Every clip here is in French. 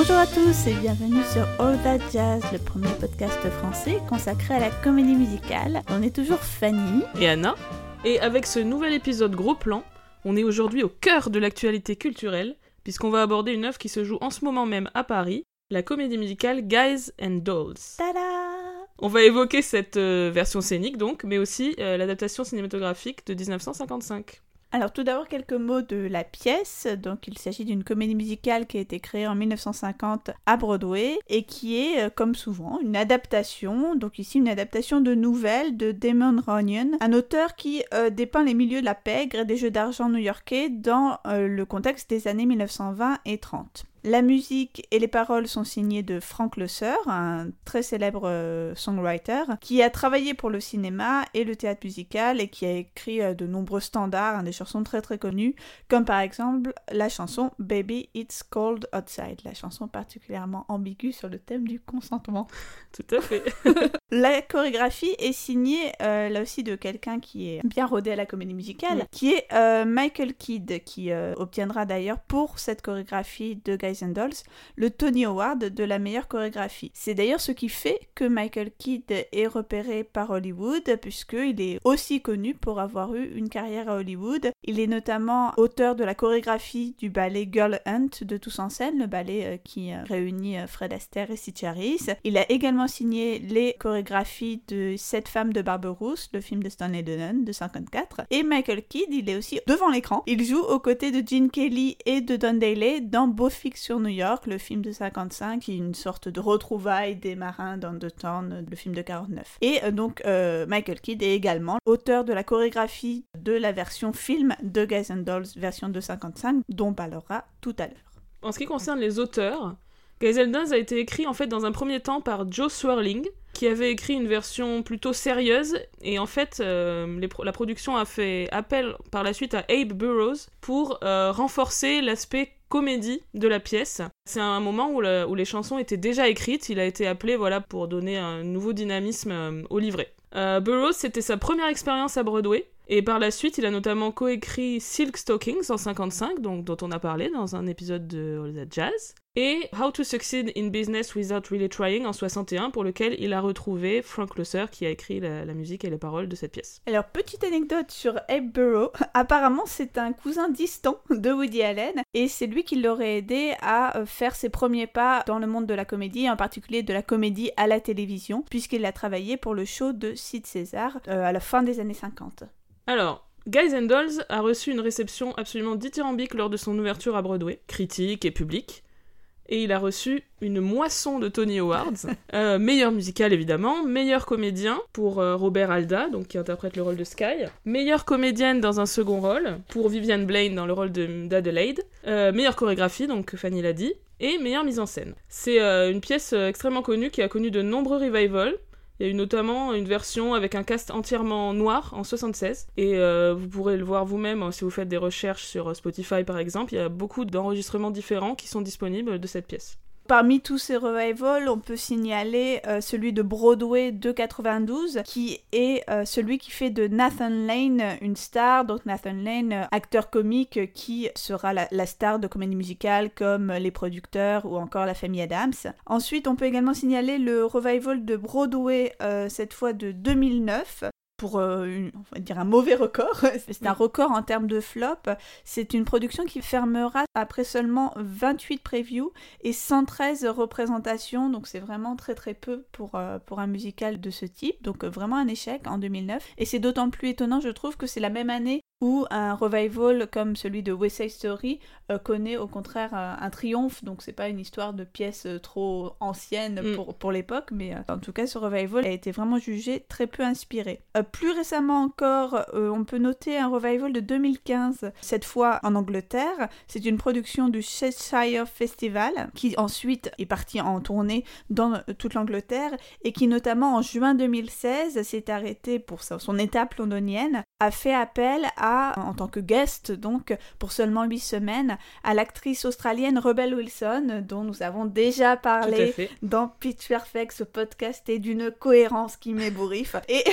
Bonjour à tous et bienvenue sur All That Jazz, le premier podcast français consacré à la comédie musicale. On est toujours Fanny et Anna. Et avec ce nouvel épisode gros plan, on est aujourd'hui au cœur de l'actualité culturelle, puisqu'on va aborder une œuvre qui se joue en ce moment même à Paris, la comédie musicale Guys and Dolls. Tada on va évoquer cette euh, version scénique donc, mais aussi euh, l'adaptation cinématographique de 1955. Alors tout d'abord quelques mots de la pièce. Donc il s'agit d'une comédie musicale qui a été créée en 1950 à Broadway et qui est euh, comme souvent une adaptation. Donc ici une adaptation de nouvelles de Damon Runyon, un auteur qui euh, dépeint les milieux de la pègre et des jeux d'argent new-yorkais dans euh, le contexte des années 1920 et 30. La musique et les paroles sont signées de Frank Loesser, un très célèbre euh, songwriter, qui a travaillé pour le cinéma et le théâtre musical et qui a écrit euh, de nombreux standards, hein, des chansons très très connues, comme par exemple la chanson Baby It's Cold Outside, la chanson particulièrement ambiguë sur le thème du consentement. Tout à fait. la chorégraphie est signée euh, là aussi de quelqu'un qui est bien rodé à la comédie musicale, qui est Michael Kidd, qui obtiendra d'ailleurs pour cette chorégraphie de and Dolls le Tony Award de la meilleure chorégraphie. C'est d'ailleurs ce qui fait que Michael Kidd est repéré par Hollywood, puisqu'il est aussi connu pour avoir eu une carrière à Hollywood. Il est notamment auteur de la chorégraphie du ballet Girl Hunt de Tous en scène, le ballet euh, qui euh, réunit euh, Fred Astaire et Stitch Harris. Il a également signé les chorégraphies de Sept femmes de Barberousse, le film de Stanley Donen de 54. Et Michael Kidd, il est aussi devant l'écran. Il joue aux côtés de Gene Kelly et de Don Daly dans Beau sur New York, le film de 55, qui est une sorte de retrouvaille des marins dans The Town, le film de 49. Et euh, donc euh, Michael Kidd est également auteur de la chorégraphie de la version film de Guys and Dolls version de 55, dont on parlera tout à l'heure. En ce qui concerne les auteurs, Dolls a été écrit en fait dans un premier temps par Joe Swirling, qui avait écrit une version plutôt sérieuse et en fait euh, la production a fait appel par la suite à Abe Burroughs pour renforcer l'aspect comédie de la pièce. C'est un moment où, les chansons étaient déjà écrites, il a été appelé voilà pour donner un nouveau dynamisme euh, au livret. Euh, Burroughs, c'était sa première expérience à Broadway. Et par la suite, il a notamment coécrit Silk Stockings en 55, donc, dont on a parlé dans un épisode de All That Jazz et How to Succeed in Business Without Really Trying en 61, pour lequel il a retrouvé Frank Loesser qui a écrit la, musique et les paroles de cette pièce. Alors, petite anecdote sur Abe Burrow. Apparemment, c'est un cousin distant de Woody Allen, et c'est lui qui l'aurait aidé à euh, faire ses premiers pas dans le monde de la comédie, en particulier de la comédie à la télévision, puisqu'il a travaillé pour le show de Sid César euh, à la fin des années 50. Alors, Guys and Dolls a reçu une réception absolument dithyrambique lors de son ouverture à Broadway, critique et public et il a reçu une moisson de Tony Awards. Euh, meilleur musical évidemment, meilleur comédien pour euh, Robert Alda, donc qui interprète le rôle de Sky, meilleure comédienne dans un second rôle pour Vivian Blaine dans le rôle d'Adelaide, euh, meilleure chorégraphie, donc Fanny l'a dit, et meilleure mise en scène. C'est une pièce extrêmement connue qui a connu de nombreux revivals, il y a eu notamment une version avec un cast entièrement noir en 76. Et euh, vous pourrez le voir vous-même hein, si vous faites des recherches sur Spotify par exemple. Il y a beaucoup d'enregistrements différents qui sont disponibles de cette pièce. Parmi tous ces revivals, on peut signaler euh, celui de Broadway de 92, qui est euh, celui qui fait de Nathan Lane une star. Donc Nathan Lane, euh, acteur comique qui sera la, la, star de comédie musicale comme Les Producteurs ou encore La Famille Adams. Ensuite, on peut également signaler le revival de Broadway, cette fois de 2009, pour euh, on va dire un mauvais record. C'est un record en termes de flop. C'est une production qui fermera après seulement 28 previews et 113 représentations. Donc c'est vraiment très très peu pour, euh, pour un musical de ce type. Donc euh, vraiment un échec en 2009. Et c'est d'autant plus étonnant, je trouve, que c'est la même année où un revival comme celui de West Side Story euh, connaît au contraire euh, un triomphe. Donc c'est pas une histoire de pièce euh, trop ancienne mm. pour, pour l'époque, mais en tout cas ce revival a été vraiment jugé très peu inspiré. plus récemment encore, on peut noter un revival de 2015, cette fois en Angleterre. C'est une production du Cheshire Festival qui ensuite est parti en tournée dans toute l'Angleterre et qui notamment en juin 2016 s'est arrêté pour son étape londonienne, a fait appel à à, en tant que guest, donc pour seulement 8 semaines, à l'actrice australienne Rebel Wilson, dont nous avons déjà parlé dans Pitch Perfect. Ce podcast est d'une cohérence qui m'ébouriffe. Et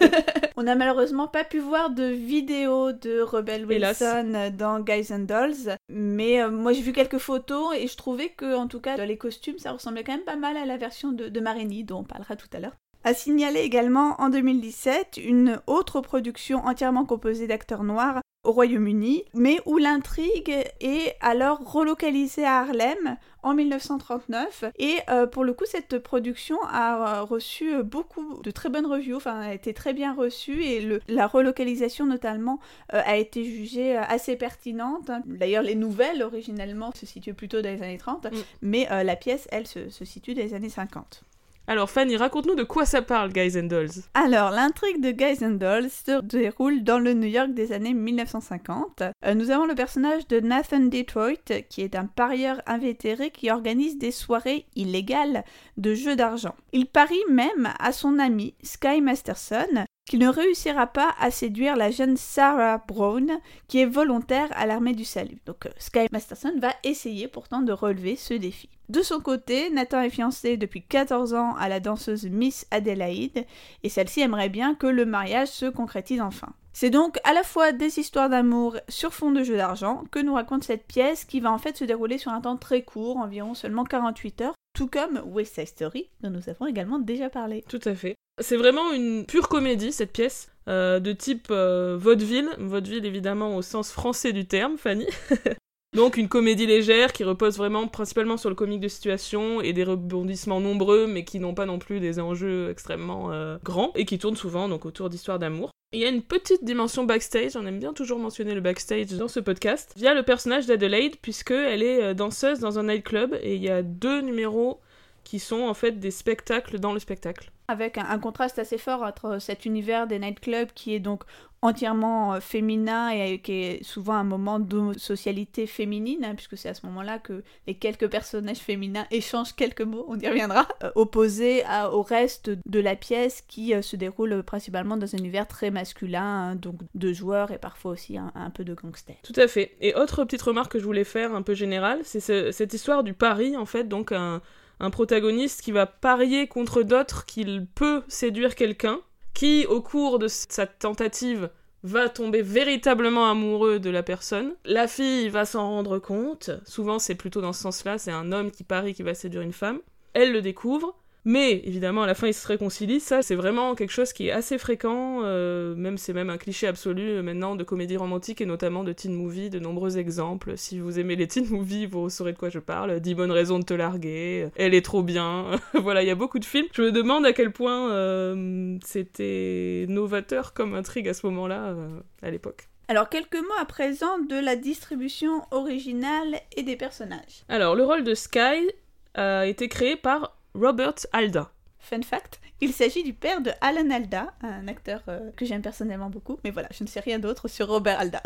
on n'a malheureusement pas pu voir de vidéo de Rebel Wilson dans Guys and Dolls, mais euh, moi j'ai vu quelques photos et je trouvais que, en tout cas, les costumes, ça ressemblait quand même pas mal à la version de, de Marini, dont on parlera tout à l'heure. A signalé également en 2017 une autre production entièrement composée d'acteurs noirs au Royaume-Uni, mais où l'intrigue est alors relocalisée à Harlem en 1939. Et euh, pour le coup, cette production a euh, reçu beaucoup de très bonnes reviews, enfin, a été très bien reçue et le, la relocalisation notamment euh, a été jugée assez pertinente. D'ailleurs, les nouvelles originellement se situent plutôt dans les années 30, mm. mais la pièce, elle, se, se situe dans les années 50. Alors Fanny, raconte-nous de quoi ça parle, Guys and Dolls. Alors, l'intrigue de Guys and Dolls se déroule dans le New York des années 1950. Euh, nous avons le personnage de Nathan Detroit, qui est un parieur invétéré qui organise des soirées illégales de jeux d'argent. Il parie même à son ami Sky Masterson, qu'il ne réussira pas à séduire la jeune Sarah Brown, qui est volontaire à l'armée du salut. Donc euh, Sky Masterson va essayer pourtant de relever ce défi. De son côté, Nathan est fiancé depuis 14 ans à la danseuse Miss Adelaide, et celle-ci aimerait bien que le mariage se concrétise enfin. C'est donc à la fois des histoires d'amour sur fond de jeu d'argent que nous raconte cette pièce qui va en fait se dérouler sur un temps très court, environ seulement 48 heures, tout comme West Side Story, dont nous avons également déjà parlé. Tout à fait. C'est vraiment une pure comédie, cette pièce, euh, de type euh, vaudeville. Vaudeville, évidemment, au sens français du terme, Fanny. Donc une comédie légère qui repose vraiment principalement sur le comique de situation et des rebondissements nombreux mais qui n'ont pas non plus des enjeux extrêmement euh, grands et qui tournent souvent donc autour d'histoires d'amour. Il y a une petite dimension backstage, on aime bien toujours mentionner le backstage dans ce podcast, via le personnage d'Adelaide puisqu'elle est danseuse dans un nightclub et il y a deux numéros qui sont en fait des spectacles dans le spectacle. Avec un, contraste assez fort entre cet univers des nightclubs qui est donc entièrement euh, féminin et qui est souvent un moment de socialité féminine, hein, puisque c'est à ce moment-là que les quelques personnages féminins échangent quelques mots, on y reviendra, euh, opposé au reste de la pièce qui euh, se déroule principalement dans un univers très masculin, hein, donc de joueurs et parfois aussi un, un, peu de gangsters. Tout à fait. Et autre petite remarque que je voulais faire un peu générale, c'est cette histoire du pari, en fait, donc un un protagoniste qui va parier contre d'autres qu'il peut séduire quelqu'un, qui au cours de sa tentative va tomber véritablement amoureux de la personne. La fille va s'en rendre compte, souvent c'est plutôt dans ce sens-là, c'est un homme qui parie qu'il va séduire une femme. Elle le découvre, mais évidemment, à la fin, ils se réconcilient. Ça, c'est vraiment quelque chose qui est assez fréquent. Euh, même c'est même un cliché absolu euh, maintenant de comédie romantique et notamment de teen movie. De nombreux exemples. Si vous aimez les teen movies, vous saurez de quoi je parle. 10 bonnes raisons de te larguer. Elle est trop bien. voilà, il y a beaucoup de films. Je me demande à quel point euh, c'était novateur comme intrigue à ce moment-là, à l'époque. Alors, quelques mots à présent de la distribution originale et des personnages. Alors, le rôle de Sky a été créé par Robert Alda. Fun fact, il s'agit du père de Alan Alda, un acteur euh, que j'aime personnellement beaucoup, mais voilà, je ne sais rien d'autre sur Robert Alda.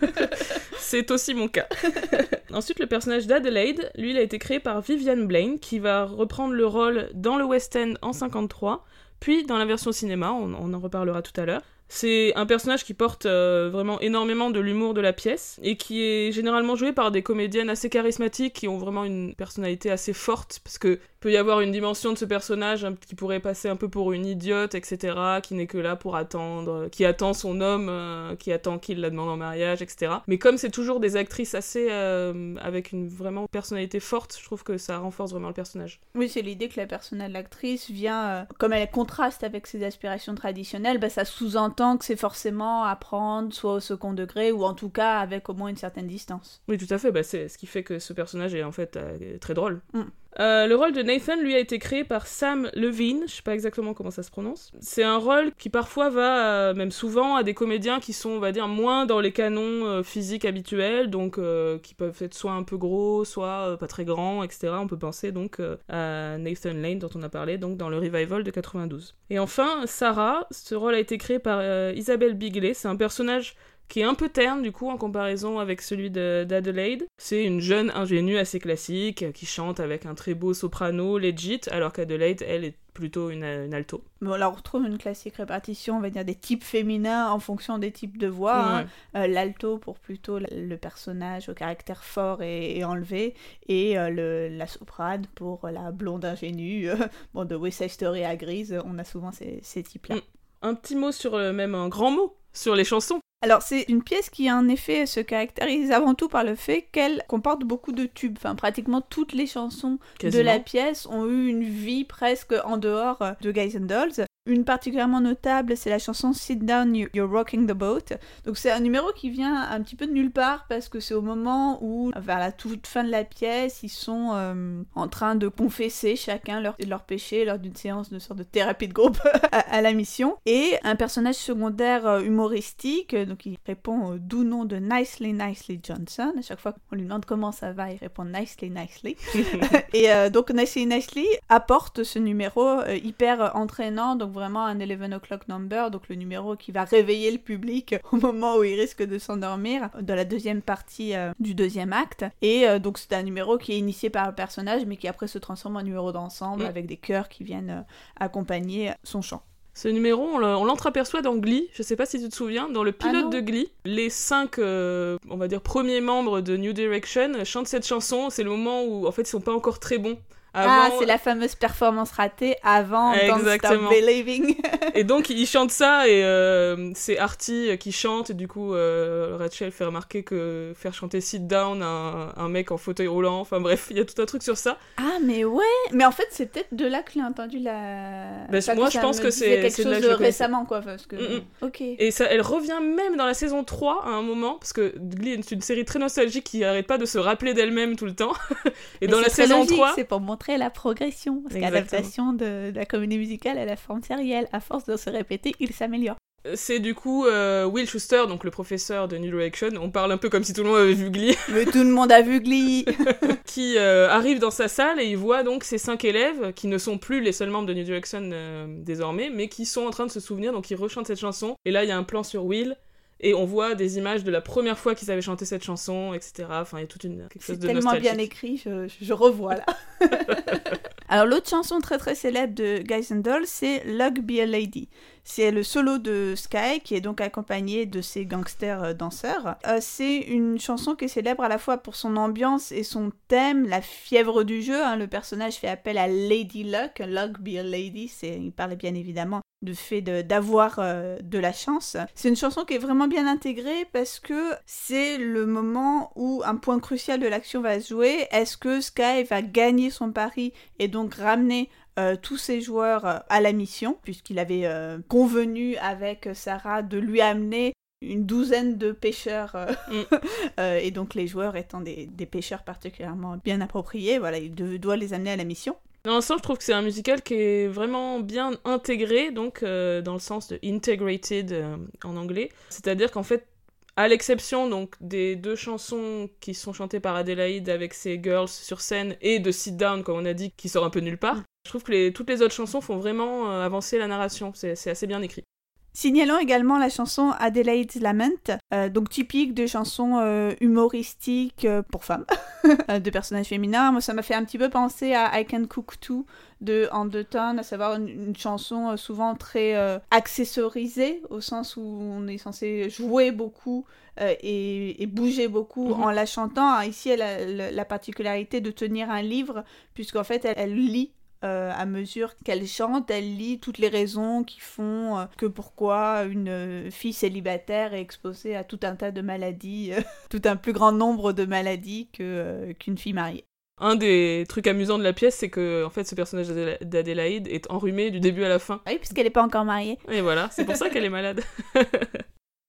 C'est aussi mon cas. Ensuite, le personnage d'Adelaide, lui, il a été créé par Vivian Blaine, qui va reprendre le rôle dans le West End en 53, puis dans la version cinéma, on en reparlera tout à l'heure. C'est un personnage qui porte euh, vraiment énormément de l'humour de la pièce et qui est généralement joué par des comédiennes assez charismatiques qui ont vraiment une personnalité assez forte parce que peut y avoir une dimension de ce personnage qui pourrait passer un peu pour une idiote, etc., qui n'est que là pour attendre, qui attend son homme, euh, qui attend qu'il la demande en mariage, etc. Mais comme c'est toujours des actrices assez euh, avec une vraiment personnalité forte, je trouve que ça renforce vraiment le personnage. Oui, c'est l'idée que la personnalité de l'actrice vient, comme elle contraste avec ses aspirations traditionnelles, bah, ça sous-entend que c'est forcément à prendre soit au second degré ou en tout cas avec au moins une certaine distance. Oui, tout à fait. Bah, c'est ce qui fait que ce personnage est en fait euh, très drôle. Mm. Euh, le rôle de Nathan, lui, a été créé par Sam Levine, je sais pas exactement comment ça se prononce. C'est un rôle qui parfois va, euh, même souvent, à des comédiens qui sont, on va dire, moins dans les canons euh, physiques habituels, donc qui peuvent être soit un peu gros, soit pas très grands, etc. On peut penser donc à Nathan Lane, dont on a parlé, donc dans le revival de 92. Et enfin, Sarah, ce rôle a été créé par Isabelle Bigley, c'est un personnage qui est un peu terne du coup en comparaison avec celui d'Adelaide. C'est une jeune ingénue assez classique qui chante avec un très beau soprano legit, alors qu'Adelaide, elle, est plutôt une, alto. Bon, là, on retrouve une classique répartition, on va dire, des types féminins en fonction des types de voix. Hein. Euh, l'alto pour plutôt le personnage au caractère fort et, enlevé, et euh, le, la soprane pour la blonde ingénue. bon, de West Side Story à Grise, on a souvent ces, ces types-là. Mm. Un petit mot sur, euh, même un grand mot, sur les chansons. Alors c'est une pièce qui en effet se caractérise avant tout par le fait qu'elle comporte beaucoup de tubes. Enfin pratiquement toutes les chansons de la pièce ont eu une vie presque en dehors de Guys and Dolls. Une particulièrement notable, c'est la chanson Sit Down, You're Rocking the Boat. Donc c'est un numéro qui vient un petit peu de nulle part parce que c'est au moment où, vers la toute fin de la pièce, ils sont euh, en train de confesser chacun leur, leur péché lors d'une séance de sorte de thérapie de groupe à, la mission. Et un personnage secondaire euh, humoristique, donc il répond au doux nom de Nicely Nicely Johnson. À chaque fois qu'on lui demande comment ça va, il répond Nicely Nicely. et euh, donc Nicely Nicely apporte ce numéro hyper entraînant, donc vraiment un 11 o'clock number, donc le numéro qui va réveiller le public au moment où il risque de s'endormir, de la deuxième partie euh, du deuxième acte. Et euh, donc c'est un numéro qui est initié par un personnage, mais qui après se transforme en numéro d'ensemble mm. avec des chœurs qui viennent euh, accompagner son chant. Ce numéro, on l'entreaperçoit dans Glee. Je sais pas si tu te souviens, dans le pilote ah de Glee, les cinq, on va dire, premiers membres de New Direction chantent cette chanson. C'est le moment où, en fait, ils sont pas encore très bons ah, c'est la fameuse performance ratée avant Exactement. Don't Believing. et donc, il chante ça, et euh, c'est Artie qui chante, et du coup, euh, Rachel fait remarquer que faire chanter Sit Down un, un mec en fauteuil roulant, enfin bref, il y a tout un truc sur ça. Ah, mais ouais Mais en fait, c'est peut-être de là que j'ai entendu la... Bah, moi, je pense que c'est quelque chose de récemment, quoi, parce que... Mm. Ok. Et ça, elle revient même dans la saison 3, à un moment, parce que Glee est une série très nostalgique qui arrête pas de se rappeler d'elle-même tout le temps. et dans la saison 3... C'est pour montrer la progression. Parce qu'adaptation de, de, la comédie musicale à la forme sérielle, à force de se répéter, il s'améliore. C'est du coup euh, Will Schuster, donc le professeur de New Direction. On parle un peu comme si tout le monde avait vu Glee. Mais tout le monde a vu Glee Qui euh, arrive dans sa salle et il voit donc ces cinq élèves qui ne sont plus les seuls membres de New Direction euh, désormais, mais qui sont en train de se souvenir. Donc ils rechantent cette chanson. Et là, il y a un plan sur Will et on voit des images de la première fois qu'ils avaient chanté cette chanson, etc. Enfin, il y a toute une quelque chose de C'est tellement bien écrit, je, je revois là. Alors l'autre chanson très très célèbre de Guys and Dolls, c'est Lug Be a Lady. C'est le solo de Sky qui est donc accompagné de ses gangsters euh, danseurs. Euh, c'est une chanson qui est célèbre à la fois pour son ambiance et son thème, la fièvre du jeu. Hein. Le personnage fait appel à Lady Luck, Luck be a lady. Il parle bien évidemment du fait d'avoir euh, de la chance. C'est une chanson qui est vraiment bien intégrée parce que c'est le moment où un point crucial de l'action va se jouer. Est-ce que Sky va gagner son pari et donc ramener euh, tous ses joueurs euh, à la mission, puisqu'il avait euh, convenu avec Sarah de lui amener une douzaine de pêcheurs, mm. et donc les joueurs étant des, pêcheurs particulièrement bien appropriés, voilà, il doit les amener à la mission. Dans l'ensemble, je trouve que c'est un musical qui est vraiment bien intégré, donc dans le sens de integrated en anglais. C'est-à-dire qu'en fait, à l'exception donc des deux chansons qui sont chantées par Adélaïde avec ses girls sur scène et de Sit Down, comme on a dit, qui sort un peu nulle part, je trouve que toutes les autres chansons font vraiment euh, avancer la narration. C'est assez bien écrit. Signalons également la chanson Adelaide's Lament, euh, donc typique de chansons euh, humoristiques pour femmes, de personnages féminins. Moi, ça m'a fait un petit peu penser à I Can Cook Too de Anderton, à savoir une, chanson souvent très accessorisée, au sens où on est censé jouer beaucoup et, bouger beaucoup mhm. en la chantant. Ici, elle a la, particularité de tenir un livre, puisqu'en fait, elle lit euh, à mesure qu'elle chante, elle lit toutes les raisons qui font euh, que pourquoi une euh, fille célibataire est exposée à tout un tas de maladies, tout un plus grand nombre de maladies que qu'une fille mariée. Un des trucs amusants de la pièce, c'est que en fait, ce personnage d'Adélaïde est enrhumé du début à la fin. Ah oui, puisqu'elle n'est pas encore mariée. Et voilà, c'est pour ça qu'elle est malade.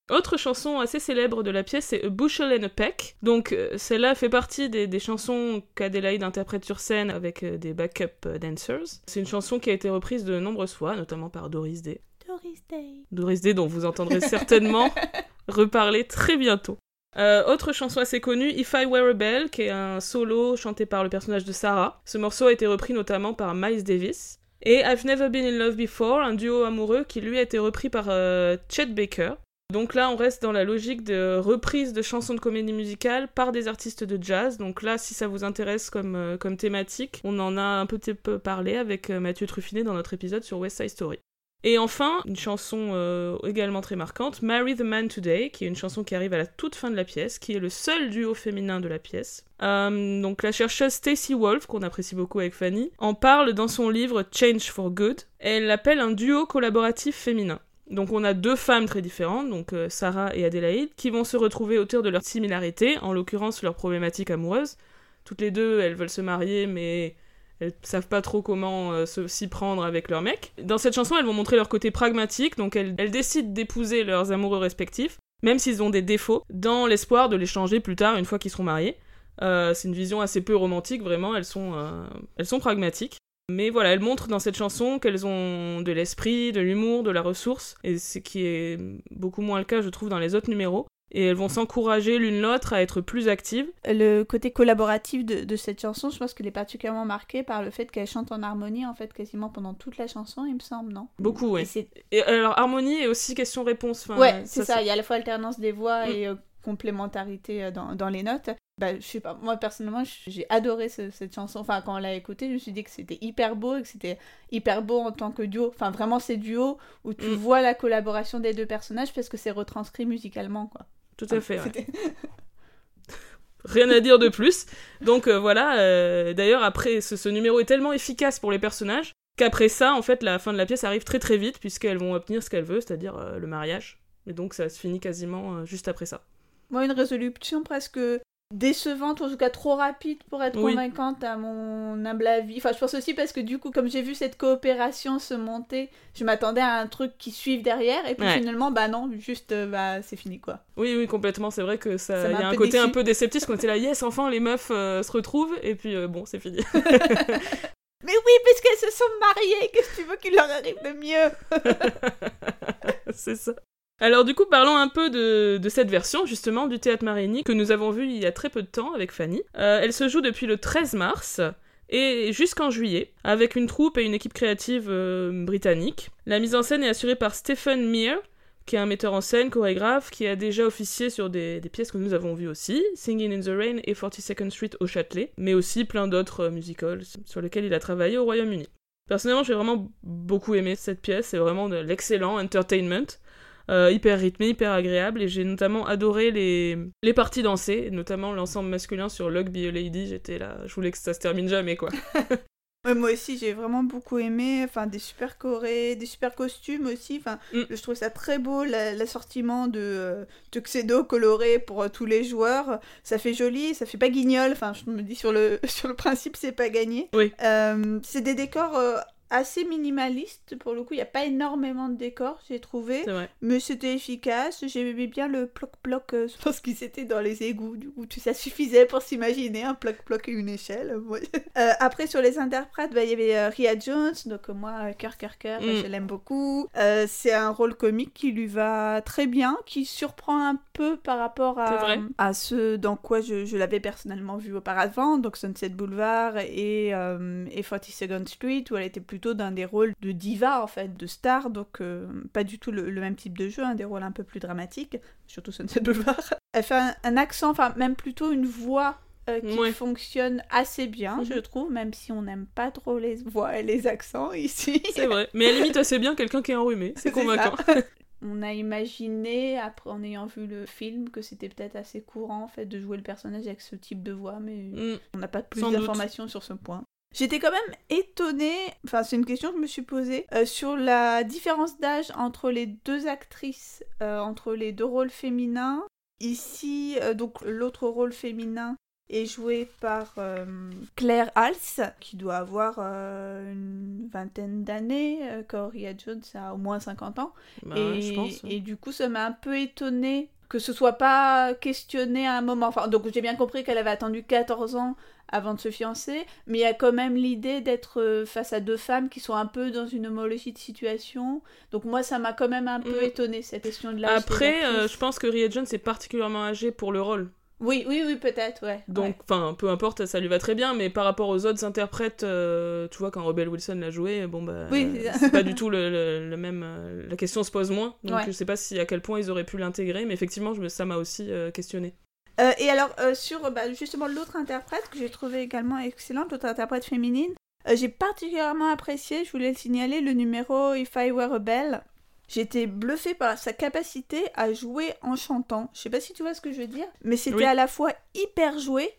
Autre chanson assez célèbre de la pièce, c'est A Bushel and a Peck. Donc euh, celle-là fait partie des, chansons qu'Adélaïde interprète sur scène avec euh, des backup euh, dancers. C'est une chanson qui a été reprise de nombreuses fois, notamment par Doris Day. Doris Day. Doris Day dont vous entendrez certainement reparler très bientôt. autre chanson assez connue, If I Were a Bell, qui est un solo chanté par le personnage de Sarah. Ce morceau a été repris notamment par Miles Davis. Et I've Never Been in Love Before, un duo amoureux qui lui a été repris par Chet Baker. Donc là, on reste dans la logique de reprise de chansons de comédie musicale par des artistes de jazz. Donc là, si ça vous intéresse comme, euh, comme thématique, on en a un petit peu parlé avec euh, Mathieu Truffinet dans notre épisode sur West Side Story. Et enfin, une chanson euh, également très marquante, Marry the Man Today, qui est une chanson qui arrive à la toute fin de la pièce, qui est le seul duo féminin de la pièce. donc la chercheuse Stacy Wolf, qu'on apprécie beaucoup avec Fanny, en parle dans son livre Change for Good. Elle l'appelle un duo collaboratif féminin. Donc on a deux femmes très différentes, donc euh, Sarah et Adélaïde, qui vont se retrouver autour de leur similarité, en l'occurrence leur problématique amoureuse. Toutes les deux, elles veulent se marier, mais elles savent pas trop comment euh, s'y prendre avec leur mec. Dans cette chanson, elles vont montrer leur côté pragmatique, donc elles, décident d'épouser leurs amoureux respectifs, même s'ils ont des défauts, dans l'espoir de les changer plus tard une fois qu'ils seront mariés. Euh, c'est une vision assez peu romantique, vraiment, elles sont, elles sont pragmatiques. Mais voilà, elles montrent dans cette chanson qu'elles ont de l'esprit, de l'humour, de la ressource, et ce qui est beaucoup moins le cas, je trouve, dans les autres numéros. Et elles vont s'encourager l'une l'autre à être plus actives. Le côté collaboratif de, cette chanson, je pense qu'elle est particulièrement marquée par le fait qu'elle chante en harmonie, en fait, quasiment pendant toute la chanson, il me semble, non? Beaucoup, oui. Et, alors, harmonie et aussi question-réponse. ouais, c'est ça, il y a à la fois alternance des voix mm. et euh, complémentarité euh, dans, dans, les notes. Bah, je sais pas, moi personnellement, j'ai adoré cette chanson. Enfin, quand on l'a écoutée, je me suis dit que c'était hyper beau et que c'était hyper beau en tant que duo. Enfin, vraiment, c'est duo où tu mm. vois la collaboration des deux personnages parce que c'est retranscrit musicalement, quoi. Tout à fait, Rien à dire de plus. Donc euh, voilà, euh, d'ailleurs, après, ce, numéro est tellement efficace pour les personnages qu'après ça, en fait, la fin de la pièce arrive très très vite puisqu'elles vont obtenir ce qu'elles veulent, c'est-à-dire le mariage. Et donc ça se finit quasiment juste après ça. Moi, une résolution presque décevante, en tout cas trop rapide pour être convaincante à mon humble avis. Enfin, je pense aussi parce que du coup, comme j'ai vu cette coopération se monter, je m'attendais à un truc qui suive derrière, et puis finalement, bah non, juste, euh, bah c'est fini quoi. Oui, oui, complètement. C'est vrai que ça, il y a un, côté un peu déceptif, qu'on était là, yes, enfin les meufs euh, se retrouvent, et puis euh, bon, c'est fini. Mais oui, puisqu'elles se sont mariées, qu'est-ce que tu veux qu'il leur arrive de mieux? C'est ça. Alors du coup, parlons un peu de, cette version justement du théâtre Marigny que nous avons vu il y a très peu de temps avec Fanny. Euh, elle se joue depuis le 13 mars et jusqu'en juillet, avec une troupe et une équipe créative euh, britannique. La mise en scène est assurée par Stephen Mear, qui est un metteur en scène, chorégraphe, qui a déjà officié sur des, pièces que nous avons vues aussi, Singing in the Rain et 42nd Street au Châtelet, mais aussi plein d'autres euh, musicals sur lesquels il a travaillé au Royaume-Uni. Personnellement, j'ai vraiment beaucoup aimé cette pièce, c'est vraiment de l'excellent entertainment. Euh, hyper rythmé, hyper agréable. Et j'ai notamment adoré les, les parties dansées, notamment l'ensemble masculin sur Luck Be a Lady. J'étais là, je voulais que ça se termine jamais, quoi. moi aussi, j'ai vraiment beaucoup aimé. Enfin, des super chorés, des super costumes aussi. Enfin, mm. je trouve ça très beau, l'assortiment de euh, tuxedo coloré pour euh, tous les joueurs. Ça fait joli, ça fait pas guignol. Enfin, je me dis sur le, sur le principe, c'est pas gagné. Oui. c'est des décors assez minimaliste pour le coup. Il n'y a pas énormément de décors, j'ai trouvé. Mais c'était efficace. J'aimais bien le ploc-ploc. Euh, je pense qu'ils étaient dans les égouts. Du coup, ça suffisait pour s'imaginer un ploc-ploc et une échelle. Euh, après, sur les interprètes, bah, il y avait euh, Ria Jones. Donc, moi, cœur, cœur, cœur, je l'aime beaucoup. c'est un rôle comique qui lui va très bien, qui surprend un peu par rapport à, à ce dans quoi je, l'avais personnellement vu auparavant. Donc, Sunset Boulevard et, et 42nd Street, où elle était plus plutôt dans des rôles de diva en fait, de star, donc euh, pas du tout le, même type de jeu, hein, des rôles un peu plus dramatiques, surtout Sunset Boulevard. Elle fait un, accent, enfin même plutôt une voix euh, qui fonctionne assez bien, mhm. je trouve, même si on n'aime pas trop les voix et les accents ici. C'est vrai, mais elle limite assez bien quelqu'un qui est enrhumé, c'est convaincant. on a imaginé, après en ayant vu le film, que c'était peut-être assez courant en fait de jouer le personnage avec ce type de voix, mais mm. on n'a pas plus d'informations sur ce point. J'étais quand même étonnée, enfin c'est une question que je me suis posée, euh, sur la différence d'âge entre les deux actrices, euh, entre les deux rôles féminins. Ici, euh, donc l'autre rôle féminin est joué par Claire Hals, qui doit avoir une vingtaine d'années, Coria Jones a au moins 50 ans. Bah et, et du coup, ça m'a un peu étonnée que ce soit pas questionné à un moment. Enfin, donc j'ai bien compris qu'elle avait attendu 14 ans avant de se fiancer, mais il y a quand même l'idée d'être euh, face à deux femmes qui sont un peu dans une homologie de situation. Donc moi, ça m'a quand même un peu mm. étonné cette question de l'âge. Après, euh, je pense que Ria Jones est particulièrement âgée pour le rôle. Oui, oui, oui, peut-être, ouais. Donc, enfin, peu importe, ça lui va très bien, mais par rapport aux autres interprètes, euh, tu vois, quand Rebel Wilson l'a joué, bon, bah, Oui, c'est pas du tout le, le- même. euh, la question se pose moins, donc Ouais. je sais pas si à quel point ils auraient pu l'intégrer, mais effectivement, je ça m'a aussi euh, questionné. Euh, et alors, sur bah, justement l'autre interprète que j'ai trouvé également excellente, l'autre interprète féminine, j'ai particulièrement apprécié, je voulais le signaler, le numéro If I Were a Bell. J'étais bluffée par sa capacité à jouer en chantant. Je sais pas si tu vois ce que je veux dire, mais c'était Oui. à la fois hyper joué,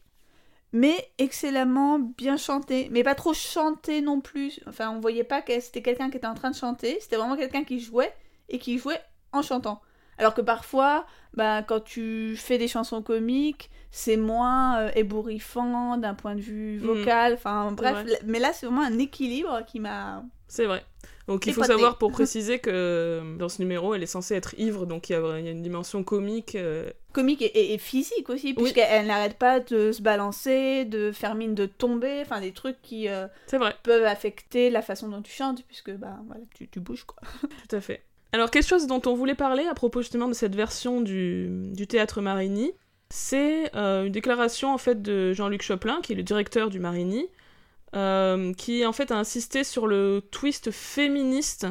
mais excellemment bien chanté. Mais pas trop chanté non plus. Enfin, on voyait pas que c'était quelqu'un qui était en train de chanter, c'était vraiment quelqu'un qui jouait et qui jouait en chantant. Alors que parfois, bah, quand tu fais des chansons comiques, c'est moins euh, ébouriffant d'un point de vue Mhm. vocal. Enfin, bref, mais là, c'est vraiment un équilibre qui m'a. C'est vrai. Donc il faut savoir pour préciser que euh, dans ce numéro, elle est censée être ivre, donc il y a, une dimension comique. euh, comique et, et- et physique aussi, Oui. puisqu'elle n'arrête pas de se balancer, de faire mine de tomber, enfin des trucs qui euh, vrai, peuvent affecter la façon dont tu chantes, puisque bah voilà, tu, tu bouges quoi. tout à fait. Alors quelque chose dont on voulait parler à propos justement de cette version du, du théâtre Marigny, c'est euh, une déclaration en fait de Jean-Luc Choplin, qui est le directeur du Marigny, euh, qui en fait a insisté sur le twist féministe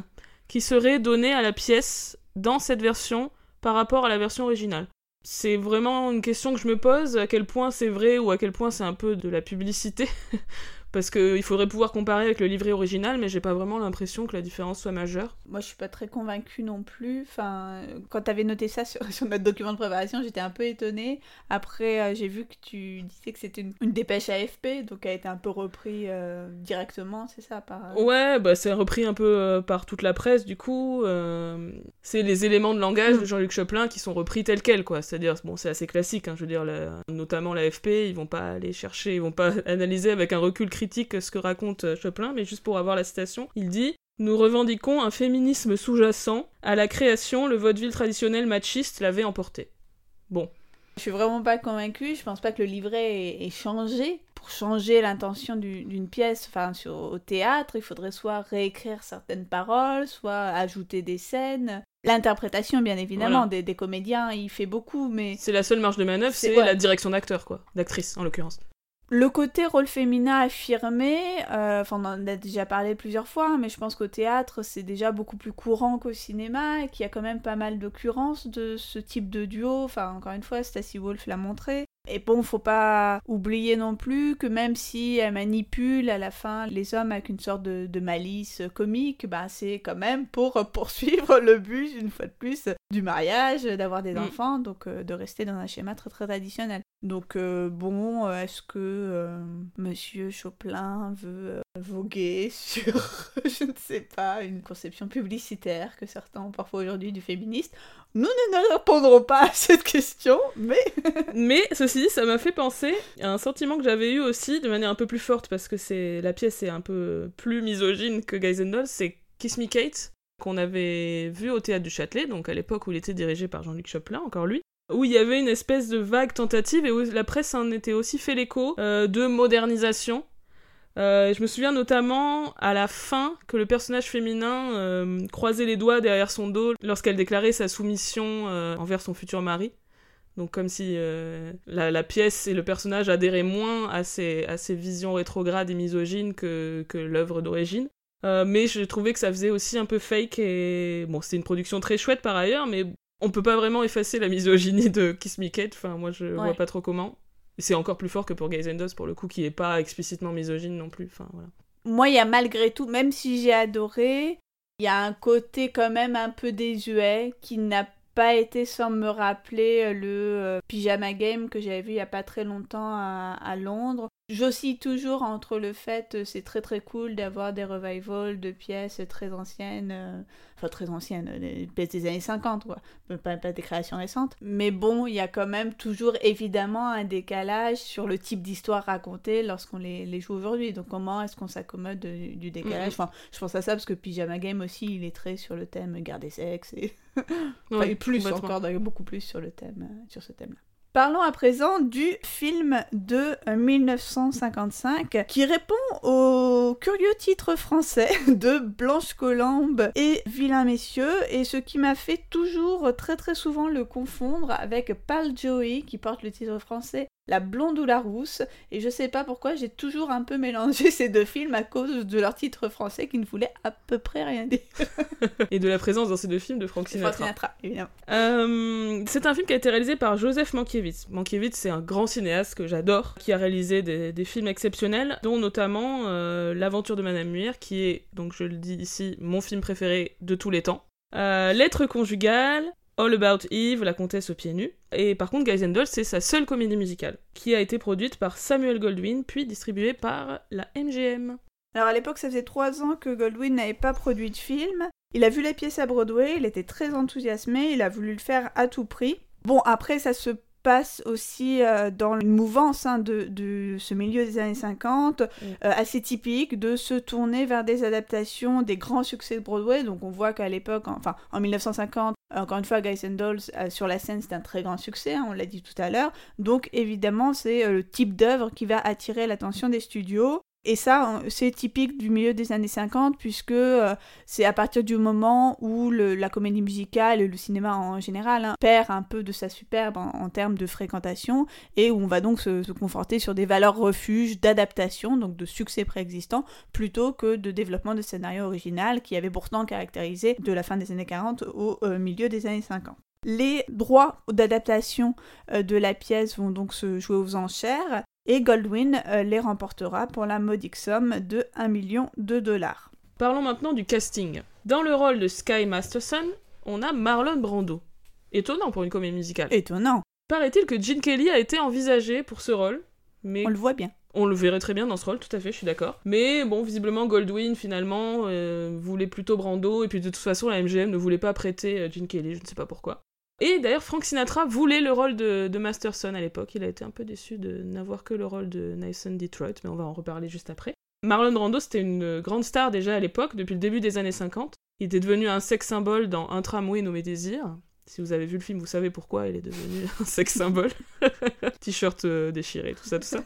qui serait donné à la pièce dans cette version par rapport à la version originale. C'est vraiment une question que je me pose, à quel point c'est vrai ou à quel point c'est un peu de la publicité. Parce qu'il faudrait pouvoir comparer avec le livret original, mais j'ai pas vraiment l'impression que la différence soit majeure. Moi, je suis pas très convaincue non plus. Enfin, quand t'avais noté ça sur, sur notre document de préparation, j'étais un peu étonnée. Après, euh, j'ai vu que tu disais que c'était une, une dépêche AFP, donc elle a été un peu repris euh, directement, c'est ça par... euh, Ouais, bah c'est repris un peu euh, par toute la presse, du coup. euh, c'est les éléments de langage Mm. de Jean-Luc Choplin qui sont repris tels quels, quoi. C'est-à-dire, bon, c'est assez classique, hein, je veux dire, la- notamment l'AFP, ils vont pas aller chercher, ils vont pas analyser avec un recul critique ce que raconte euh, Choplin, mais juste pour avoir la citation, il dit Nous revendiquons un féminisme sous-jacent. À la création, le vaudeville traditionnel machiste l'avait emporté. Bon, Je suis vraiment pas convaincue. Je pense pas que le livret ait, changé. Pour changer l'intention du- d'une pièce, enfin, sur, au théâtre, il faudrait soit réécrire certaines paroles, soit ajouter des scènes. L'interprétation, bien évidemment, Voilà. des, des comédiens, il fait beaucoup, mais c'est la seule marge de manœuvre, C'est- c'est ouais. la direction d'acteur, quoi. D'actrice, en l'occurrence. Le côté rôle féminin affirmé, euh, enfin on en a déjà parlé plusieurs fois, mais je pense qu'au théâtre c'est déjà beaucoup plus courant qu'au cinéma et qu'il y a quand même pas mal d'occurrences de ce type de duo. Enfin encore une fois, Stacy Wolf l'a montré. Et bon, faut pas oublier non plus que même si elle manipule à la fin les hommes avec une sorte de, de malice comique, bah c'est quand même pour poursuivre le but, une fois de plus, du mariage, d'avoir des Mm. enfants, donc euh, de rester dans un schéma très très traditionnel. Donc euh, bon, euh, est-ce que euh, Monsieur Choplin veut euh, voguer sur, je ne sais pas, une conception publicitaire que certains ont parfois aujourd'hui du féministe? Nous ne répondrons pas à cette question, mais Mais ceci, ça m'a fait penser à un sentiment que j'avais eu aussi de manière un peu plus forte parce que c'est la pièce est un peu plus misogyne que Guys and Dolls, c'est Kiss Me Kate qu'on avait vu au théâtre du Châtelet, donc à l'époque où il était dirigé par Jean-Luc Choplin, encore lui, où il y avait une espèce de vague tentative et où la presse en était aussi fait l'écho euh, de modernisation. Euh, je me souviens notamment à la fin que le personnage féminin euh, croisait les doigts derrière son dos lorsqu'elle déclarait sa soumission envers son futur mari. Donc comme si la, pièce et le personnage adhéraient moins à ces, visions rétrogrades et misogynes que, que l'œuvre d'origine. Mais j'ai trouvé que ça faisait aussi un peu fake et bon c'était une production très chouette par ailleurs mais on peut pas vraiment effacer la misogynie de Kiss Me Kate, enfin moi je vois Ouais. pas trop comment. C'est encore plus fort que pour Guys and pour le coup qui est pas explicitement misogyne non plus, enfin voilà. moi il y a malgré tout, même si j'ai adoré, il y a un côté quand même un peu désuet qui n'a pas été sans me rappeler le euh, pyjama game que j'avais vu il y a pas très longtemps à, à Londres. J'oscille toujours entre le fait euh, c'est très très cool d'avoir des revivals de pièces très anciennes, euh, enfin très anciennes, euh, des pièces des années 50 quoi, pas, pas des créations récentes. Mais bon, il y a quand même toujours évidemment un décalage sur le type d'histoire racontée lorsqu'on les, les joue aujourd'hui. Donc comment est-ce qu'on s'accommode de- du décalage? Mhm. Enfin, je pense à ça parce que Pyjama Game aussi, il est très sur le thème guerre des sexes et, enfin, plus encore, beaucoup plus sur le thème, sur ce thème-là. Parlons à présent du film de 1955 qui répond au curieux titre français de Blanche Colombe et Vilain Messieurs. Et ce qui m'a fait toujours très très souvent le confondre avec Pal Joey qui porte le titre français la blonde ou la rousse, et je sais pas pourquoi j'ai toujours un peu mélangé ces deux films à cause de leur titre français qui ne voulait à peu près rien dire. et de la présence dans ces deux films de Frank Sinatra. Frank Sinatra, évidemment. Euh, c'est un film qui a été réalisé par Joseph Mankiewicz. Mankiewicz, c'est un grand cinéaste que j'adore, qui a réalisé des, films exceptionnels, dont notamment euh, L'aventure de Madame Muir, qui est, donc je le dis ici, mon film préféré de tous les temps. Euh, Lettre conjugale, All About Eve, La comtesse aux pieds nus. Et par contre, Guys and Dolls, c'est sa seule comédie musicale, qui a été produite par Samuel Goldwyn, puis distribuée par la MGM. Alors à l'époque, ça faisait trois ans que Goldwyn n'avait pas produit de film. Il a vu la pièce à Broadway, il était très enthousiasmé, il a voulu le faire à tout prix. Bon, après, ça se passe aussi euh, dans une mouvance hein, de, ce milieu des années 50, mm. euh, assez typique de se tourner vers des adaptations des grands succès de Broadway. Donc on voit qu'à l'époque, enfin en 1950, encore une fois, Guys and Dolls euh, sur la scène c'est un très grand succès, hein, on l'a dit tout à l'heure. Donc évidemment c'est le type d'œuvre qui va attirer l'attention des studios. Et ça, c'est typique du milieu des années 50, puisque euh, c'est à partir du moment où la comédie musicale et le cinéma en général hein, perd un peu de sa superbe en, termes de fréquentation, et où on va donc se, conforter sur des valeurs refuges d'adaptation, donc de succès préexistant, plutôt que de développement de scénario original qui avait pourtant caractérisé de la fin des années 40 au euh, milieu des années 50. Les droits d'adaptation euh, de la pièce vont donc se jouer aux enchères et Goldwyn euh, les remportera pour la modique somme de 1 million de dollars. Parlons maintenant du casting. Dans le rôle de Sky Masterson, on a Marlon Brando. Étonnant pour une comédie musicale. Étonnant. Paraît-il que Gene Kelly a été envisagé pour ce rôle, mais... On le voit bien. On le verrait très bien dans ce rôle, tout à fait, je suis d'accord. Mais bon, visiblement, Goldwyn, finalement, euh, voulait plutôt Brando, et puis de toute façon, la MGM ne voulait pas prêter euh, Gene Kelly, je ne sais pas pourquoi. Et d'ailleurs, Frank Sinatra voulait le rôle de, Masterson à l'époque. Il a été un peu déçu de n'avoir que le rôle de Nathan Detroit, mais on va en reparler juste après. Marlon Brando, c'était une grande star déjà à l'époque, depuis le début des années 50. Il était devenu un sex symbole dans Un tramway nommé Désir. Si vous avez vu le film, vous savez pourquoi il est devenu un sex symbole. T-shirt euh, déchiré, tout ça, tout ça.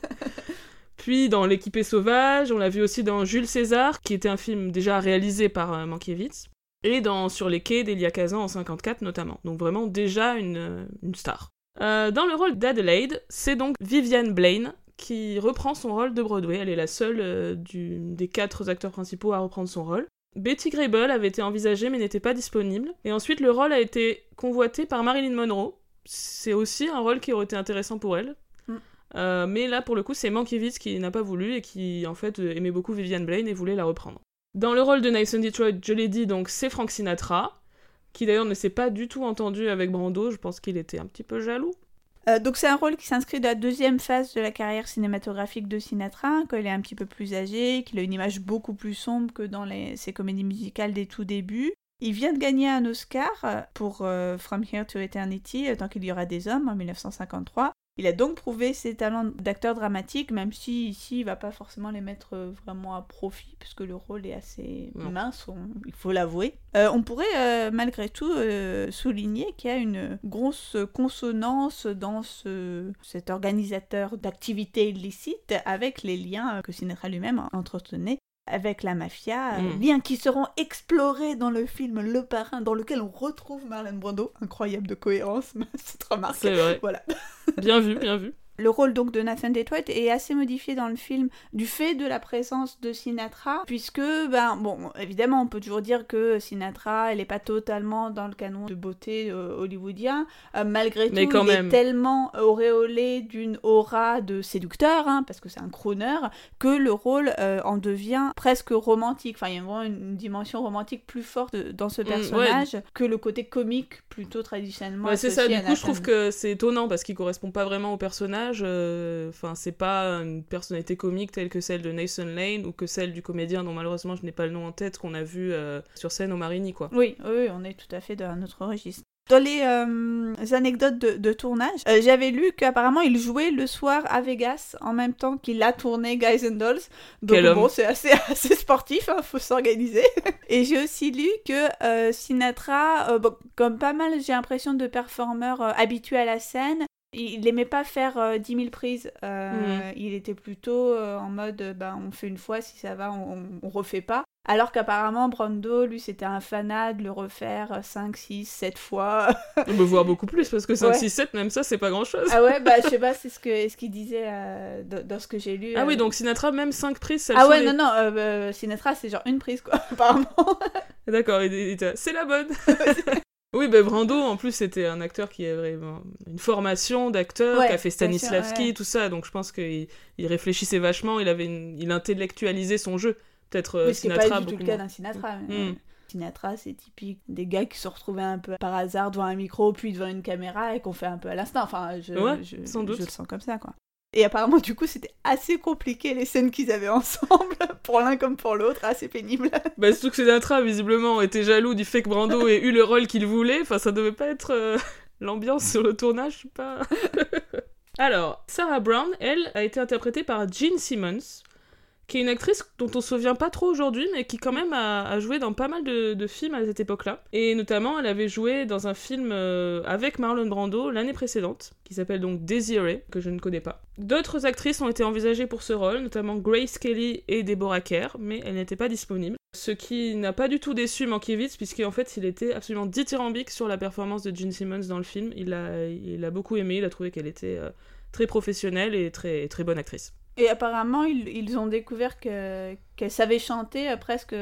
Puis dans L'équipé sauvage, on l'a vu aussi dans Jules César, qui était un film déjà réalisé par euh, Mankiewicz et dans Sur les quais d'Elia Kazan en 54 notamment. Donc vraiment déjà une, euh, star. Euh, dans le rôle d'Adelaide, c'est donc Viviane Blaine qui reprend son rôle de Broadway. Elle est la seule euh, des quatre acteurs principaux à reprendre son rôle. Betty Grable avait été envisagée mais n'était pas disponible. Et ensuite, le rôle a été convoité par Marilyn Monroe. C'est aussi un rôle qui aurait été intéressant pour elle. Mm. mais là, pour le coup, c'est Mankiewicz qui n'a pas voulu et qui, en fait, aimait beaucoup Viviane Blaine et voulait la reprendre. Dans le rôle de Nathan Detroit, je l'ai dit, donc c'est Frank Sinatra, qui d'ailleurs ne s'est pas du tout entendu avec Brando, je pense qu'il était un petit peu jaloux. Euh, donc c'est un rôle qui s'inscrit dans la deuxième phase de la carrière cinématographique de Sinatra, quand il est un petit peu plus âgé, qu'il a une image beaucoup plus sombre que dans ses comédies musicales des tout débuts. Il vient de gagner un Oscar pour euh, From Here to Eternity, Tant qu'il y aura des hommes, en 1953. Il a donc prouvé ses talents d'acteur dramatique, même si ici il va pas forcément les mettre euh, vraiment à profit, puisque le rôle est assez mince, il faut l'avouer. Euh, on pourrait euh, malgré tout souligner qu'il y a une grosse consonance dans ce, cet organisateur d'activités illicites avec les liens que Sinatra lui-même entretenait avec la mafia, mm. liens qui seront explorés dans le film Le Parrain, dans lequel on retrouve Marlon Brando. Incroyable de cohérence, cette remarque. C'est vrai. Voilà. bien vu, bien vu. Le rôle donc de Nathan Detroit est assez modifié dans le film du fait de la présence de Sinatra, puisque, ben, bon, évidemment, on peut toujours dire que Sinatra, elle n'est pas totalement dans le canon de beauté euh, hollywoodien. Euh, malgré tout, il est tellement auréolé d'une aura de séducteur, hein, parce que c'est un crooner, que le rôle euh, en devient presque romantique. Enfin, il y a vraiment une dimension romantique plus forte dans ce mm, personnage que le côté comique plutôt traditionnellement. c'est ça, du coup, je trouve que c'est étonnant parce qu'il correspond pas vraiment au personnage euh, enfin, c'est pas une personnalité comique telle que celle de Nathan Lane ou que celle du comédien dont malheureusement je n'ai pas le nom en tête qu'on a vu euh, sur scène au Marigny, quoi. Oui, oui, on est tout à fait dans notre registre. Dans les euh, anecdotes de, tournage, j'avais lu qu'apparemment il jouait le soir à Vegas en même temps qu'il a tourné Guys and Dolls. Donc bon, c'est assez, assez sportif, il hein, faut s'organiser. Et j'ai aussi lu que Sinatra, comme pas mal j'ai l'impression de performeurs habitués à la scène, Il aimait pas faire euh, 10 000 prises. Euh, Mhm. Il était plutôt euh, en mode euh, ben, on fait une fois, si ça va, on, on refait pas. Alors qu'apparemment, Brando, lui, c'était un fanat de le refaire 5, 6, 7 fois. On peut voir beaucoup plus parce que 5, Ouais. 6, 7, même ça, c'est pas grand chose. ah ouais, bah je sais pas, c'est ce que ce qu'il disait euh, dans, dans ce que j'ai lu. Ah euh. oui, donc Sinatra, même 5 prises, ça Ah ouais, non, non, euh, euh, Sinatra, c'est genre une prise, quoi, apparemment. D'accord, c'est la bonne. Oui, ben Brando, en plus, c'était un acteur qui avait vraiment une formation d'acteur, Ouais, qui a fait Stanislavski, ouais. tout ça, donc je pense qu'il il réfléchissait vachement, il avait une- il intellectualisait son jeu. Peut-être euh, n'est Sinatra pas du tout le cas d'un Sinatra. mais, Mm. euh, Sinatra, c'est typique des gars qui se sont retrouvés un peu par hasard devant un micro, puis devant une caméra, et qu'on fait un peu à l'instinct. Enfin, je, Ouais, je, sans doute. je le sens comme ça, quoi. Et apparemment, du coup, c'était assez compliqué les scènes qu'ils avaient ensemble, pour l'un comme pour l'autre, assez pénible. Bah, surtout que Sinatra, visiblement, était jaloux du fait que Brando ait eu le rôle qu'il voulait. Enfin, ça devait pas être euh, l'ambiance sur le tournage, je sais pas. Alors, Sarah Brown, elle, a été interprétée par Jean Simmons, qui est une actrice dont on se souvient pas trop aujourd'hui, mais qui quand même a, joué dans pas mal de, films à cette époque-là. Et notamment, elle avait joué dans un film euh, avec Marlon Brando l'année précédente, qui s'appelle donc Desiree, que je ne connais pas. D'autres actrices ont été envisagées pour ce rôle, notamment Grace Kelly et Deborah Kerr, mais elles n'étaient pas disponibles. Ce qui n'a pas du tout déçu Mankiewicz, puisqu'en fait, il était absolument dithyrambique sur la performance de Gene Simmons dans le film. Il l'a beaucoup aimé, il a trouvé qu'elle était euh, très professionnelle et très, très bonne actrice. Et apparemment, ils, ils ont découvert que qu'elle savait chanter euh, presque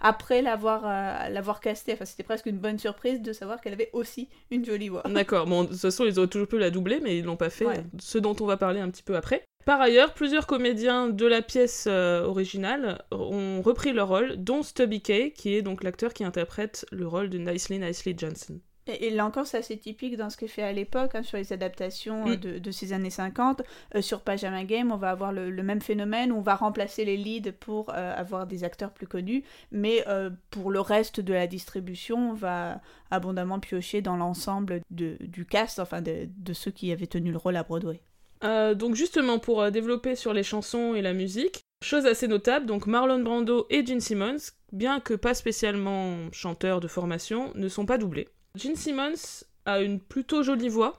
après l'avoir euh, l'avoir castée. Enfin, c'était presque une bonne surprise de savoir qu'elle avait aussi une jolie voix. D'accord, bon, de toute façon, ils auraient toujours pu la doubler, mais ils l'ont pas fait, Ouais. ce dont on va parler un petit peu après. Par ailleurs, plusieurs comédiens de la pièce euh, originale ont repris leur rôle, dont Stubby Kay, qui est donc l'acteur qui interprète le rôle de Nicely Nicely Johnson. Et, là encore, c'est assez typique dans ce qu'est fait à l'époque, hein, sur les adaptations euh, Mm. de, de ces années 50. Euh, sur Pajama Game, on va avoir le, le même phénomène, on va remplacer les leads pour euh, avoir des acteurs plus connus, mais euh, pour le reste de la distribution, on va abondamment piocher dans l'ensemble du cast, enfin de, de ceux qui avaient tenu le rôle à Broadway. Euh, donc justement, pour euh, développer sur les chansons et la musique, chose assez notable, donc Marlon Brando et Gene Simmons, bien que pas spécialement chanteurs de formation, ne sont pas doublés. Gene Simmons a une plutôt jolie voix.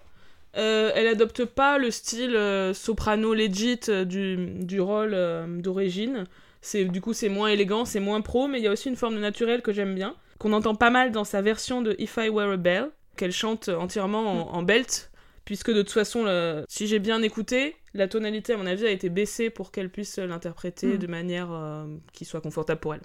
Euh, elle adopte pas le style euh, soprano legit euh, du, du rôle d'origine. C'est du coup c'est moins élégant, c'est moins pro, mais il y a aussi une forme de naturel que j'aime bien, qu'on entend pas mal dans sa version de If I Were a Bell, qu'elle chante entièrement en, en belt, puisque de toute façon, le- si j'ai bien écouté, la tonalité à mon avis a été baissée pour qu'elle puisse l'interpréter Mm. de manière qui soit confortable pour elle.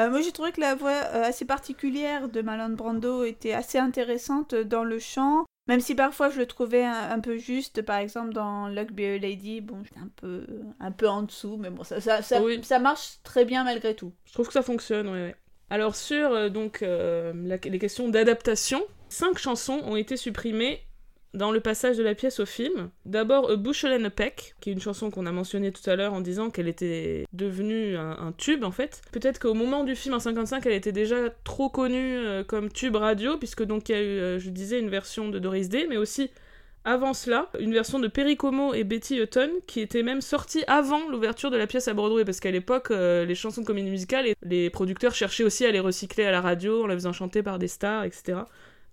Euh, moi, j'ai trouvé que la voix euh, assez particulière de Marlon Brando était assez intéressante dans le chant, même si parfois je le trouvais un, un peu juste. Par exemple, dans Luck Be a Lady, bon, j'étais un peu, un peu en dessous, mais bon, ça, ça, ça, Oui. ça marche très bien malgré tout. Je trouve que ça fonctionne, ouais. Alors sur euh, donc la- les questions d'adaptation, cinq chansons ont été supprimées dans le passage de la pièce au film. D'abord A Bushel and a Peck, qui est une chanson qu'on a mentionnée tout à l'heure en disant qu'elle était devenue un, tube en fait. Peut-être qu'au moment du film en 55, elle était déjà trop connue euh, comme tube radio, puisque donc il y a eu, euh, je disais, une version de Doris Day, mais aussi avant cela, une version de Perry Como et Betty Hutton qui était même sortie avant l'ouverture de la pièce à Broadway parce qu'à l'époque, euh, les chansons de comédie musicale, les producteurs cherchaient aussi à les recycler à la radio en les faisant chanter par des stars, etc.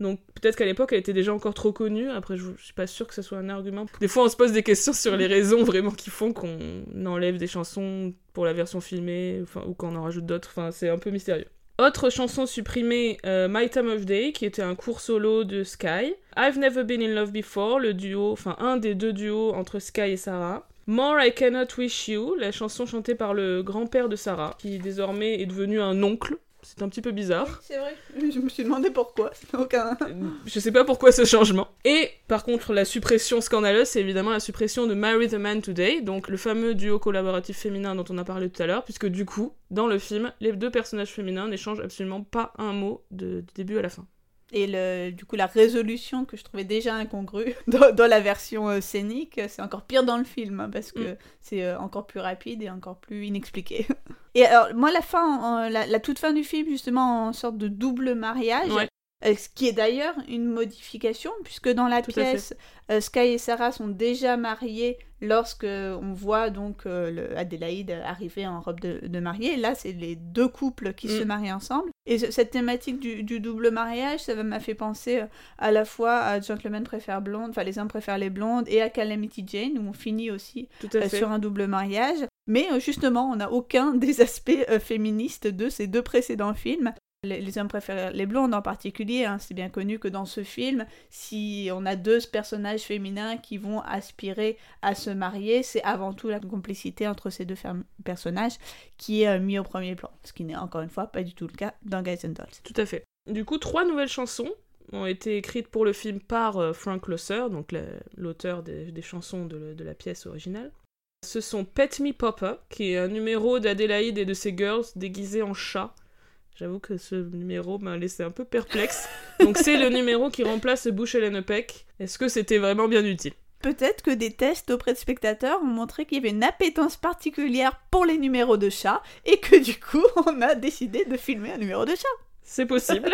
Donc peut-être qu'à l'époque, elle était déjà encore trop connue. Après, je, je suis pas sûre que ce soit un argument. Des fois, on se pose des questions sur les raisons vraiment qui font qu'on enlève des chansons pour la version filmée ou qu'on en rajoute d'autres. Enfin, c'est un peu mystérieux. Autre chanson supprimée, euh, My Time of Day, qui était un court solo de Sky. I've Never Been in Love Before, le duo, enfin un des deux duos entre Sky et Sarah. More I Cannot Wish You, la chanson chantée par le grand-père de Sarah, qui désormais est devenu un oncle. C'est un petit peu bizarre. C'est vrai, je me suis demandé pourquoi. Aucun. Je sais pas pourquoi ce changement. Et par contre, la suppression scandaleuse, c'est évidemment la suppression de Marry the Man Today, donc le fameux duo collaboratif féminin dont on a parlé tout à l'heure, puisque du coup, dans le film, les deux personnages féminins n'échangent absolument pas un mot de, du début à la fin. Et le, du coup, la résolution que je trouvais déjà incongrue dans, dans la version euh, scénique, c'est encore pire dans le film, hein, parce que Mm. c'est euh, encore plus rapide et encore plus inexpliqué. Et alors, moi, la fin, en- la, la toute fin du film, justement, en sorte de double mariage, Ouais. Euh, ce qui est d'ailleurs une modification, puisque dans la pièce, euh, Sky et Sarah sont déjà mariés lorsque on voit donc euh, le Adélaïde arriver en robe de, mariée. Là, c'est les deux couples qui se mm. marient ensemble. Et cette thématique du, double mariage, ça m'a fait penser à la fois à Gentlemen préfèrent blondes, enfin les hommes préfèrent les blondes, et à Calamity Jane, où on finit aussi sur un double mariage. Mais justement, on n'a aucun des aspects féministes de ces deux précédents films les, hommes préfèrent les blondes en particulier. Hein. C'est bien connu que dans ce film, si on a deux personnages féminins qui vont aspirer à se marier, c'est avant tout la complicité entre ces deux personnages qui est euh, mis au premier plan. Ce qui n'est encore une fois pas du tout le cas dans Guys and Dolls. Tout à fait. Du coup, trois nouvelles chansons ont été écrites pour le film par euh, Frank Loesser, donc l'auteur des, chansons de, la pièce originale. Ce sont Pet Me Popper, qui est un numéro d'Adélaïde et de ses girls déguisés en chat J'avoue que ce numéro m'a laissé un peu perplexe. Donc c'est le numéro qui remplace Bush et Peck. Est-ce que c'était vraiment bien utile? Peut-être que des tests auprès de spectateurs ont montré qu'il y avait une appétence particulière pour les numéros de chat et que du coup on a décidé de filmer un numéro de chat. C'est possible.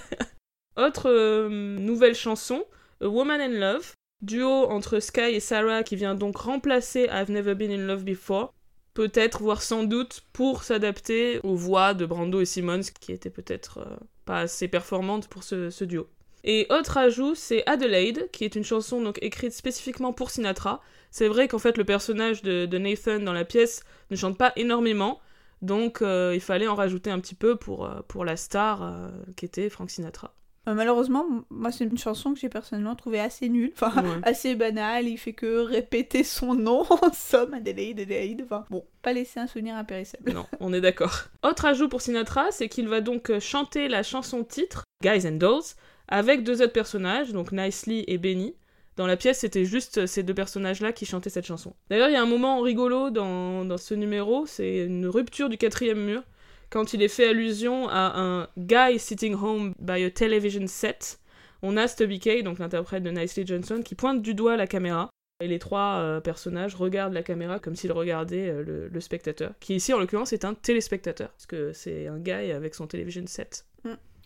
Autre euh, nouvelle chanson, A Woman in Love, duo entre Sky et Sarah qui vient donc remplacer I've Never Been in Love Before peut-être, voire sans doute, pour s'adapter aux voix de Brando et Simmons, qui étaient peut-être euh, pas assez performantes pour ce, duo. Et autre ajout, c'est Adelaide, qui est une chanson donc écrite spécifiquement pour Sinatra. C'est vrai qu'en fait le personnage de, Nathan dans la pièce ne chante pas énormément, donc euh, il fallait en rajouter un petit peu pour, euh, pour la star qui était Frank Sinatra. Euh, malheureusement, moi, c'est une chanson que j'ai personnellement trouvée assez nulle, enfin, assez banale. Il fait que répéter son nom en somme, Adélaïde, Adélaïde. Enfin, bon, pas laisser un souvenir impérissable. Non, on est d'accord. Autre ajout pour Sinatra, c'est qu'il va donc euh, chanter la chanson titre, Guys and Dolls, avec deux autres personnages, donc Nicely et Benny. Dans la pièce, c'était juste ces deux personnages-là qui chantaient cette chanson. D'ailleurs, il y a un moment rigolo dans, dans ce numéro, c'est une rupture du quatrième mur quand il est fait allusion à un guy sitting home by a television set, on a Stubby Kay, donc l'interprète de Nicely Johnson, qui pointe du doigt la caméra. Et les trois euh, personnages regardent la caméra comme s'ils regardaient euh, le, spectateur, qui ici en l'occurrence est un téléspectateur, parce que c'est un guy avec son television set.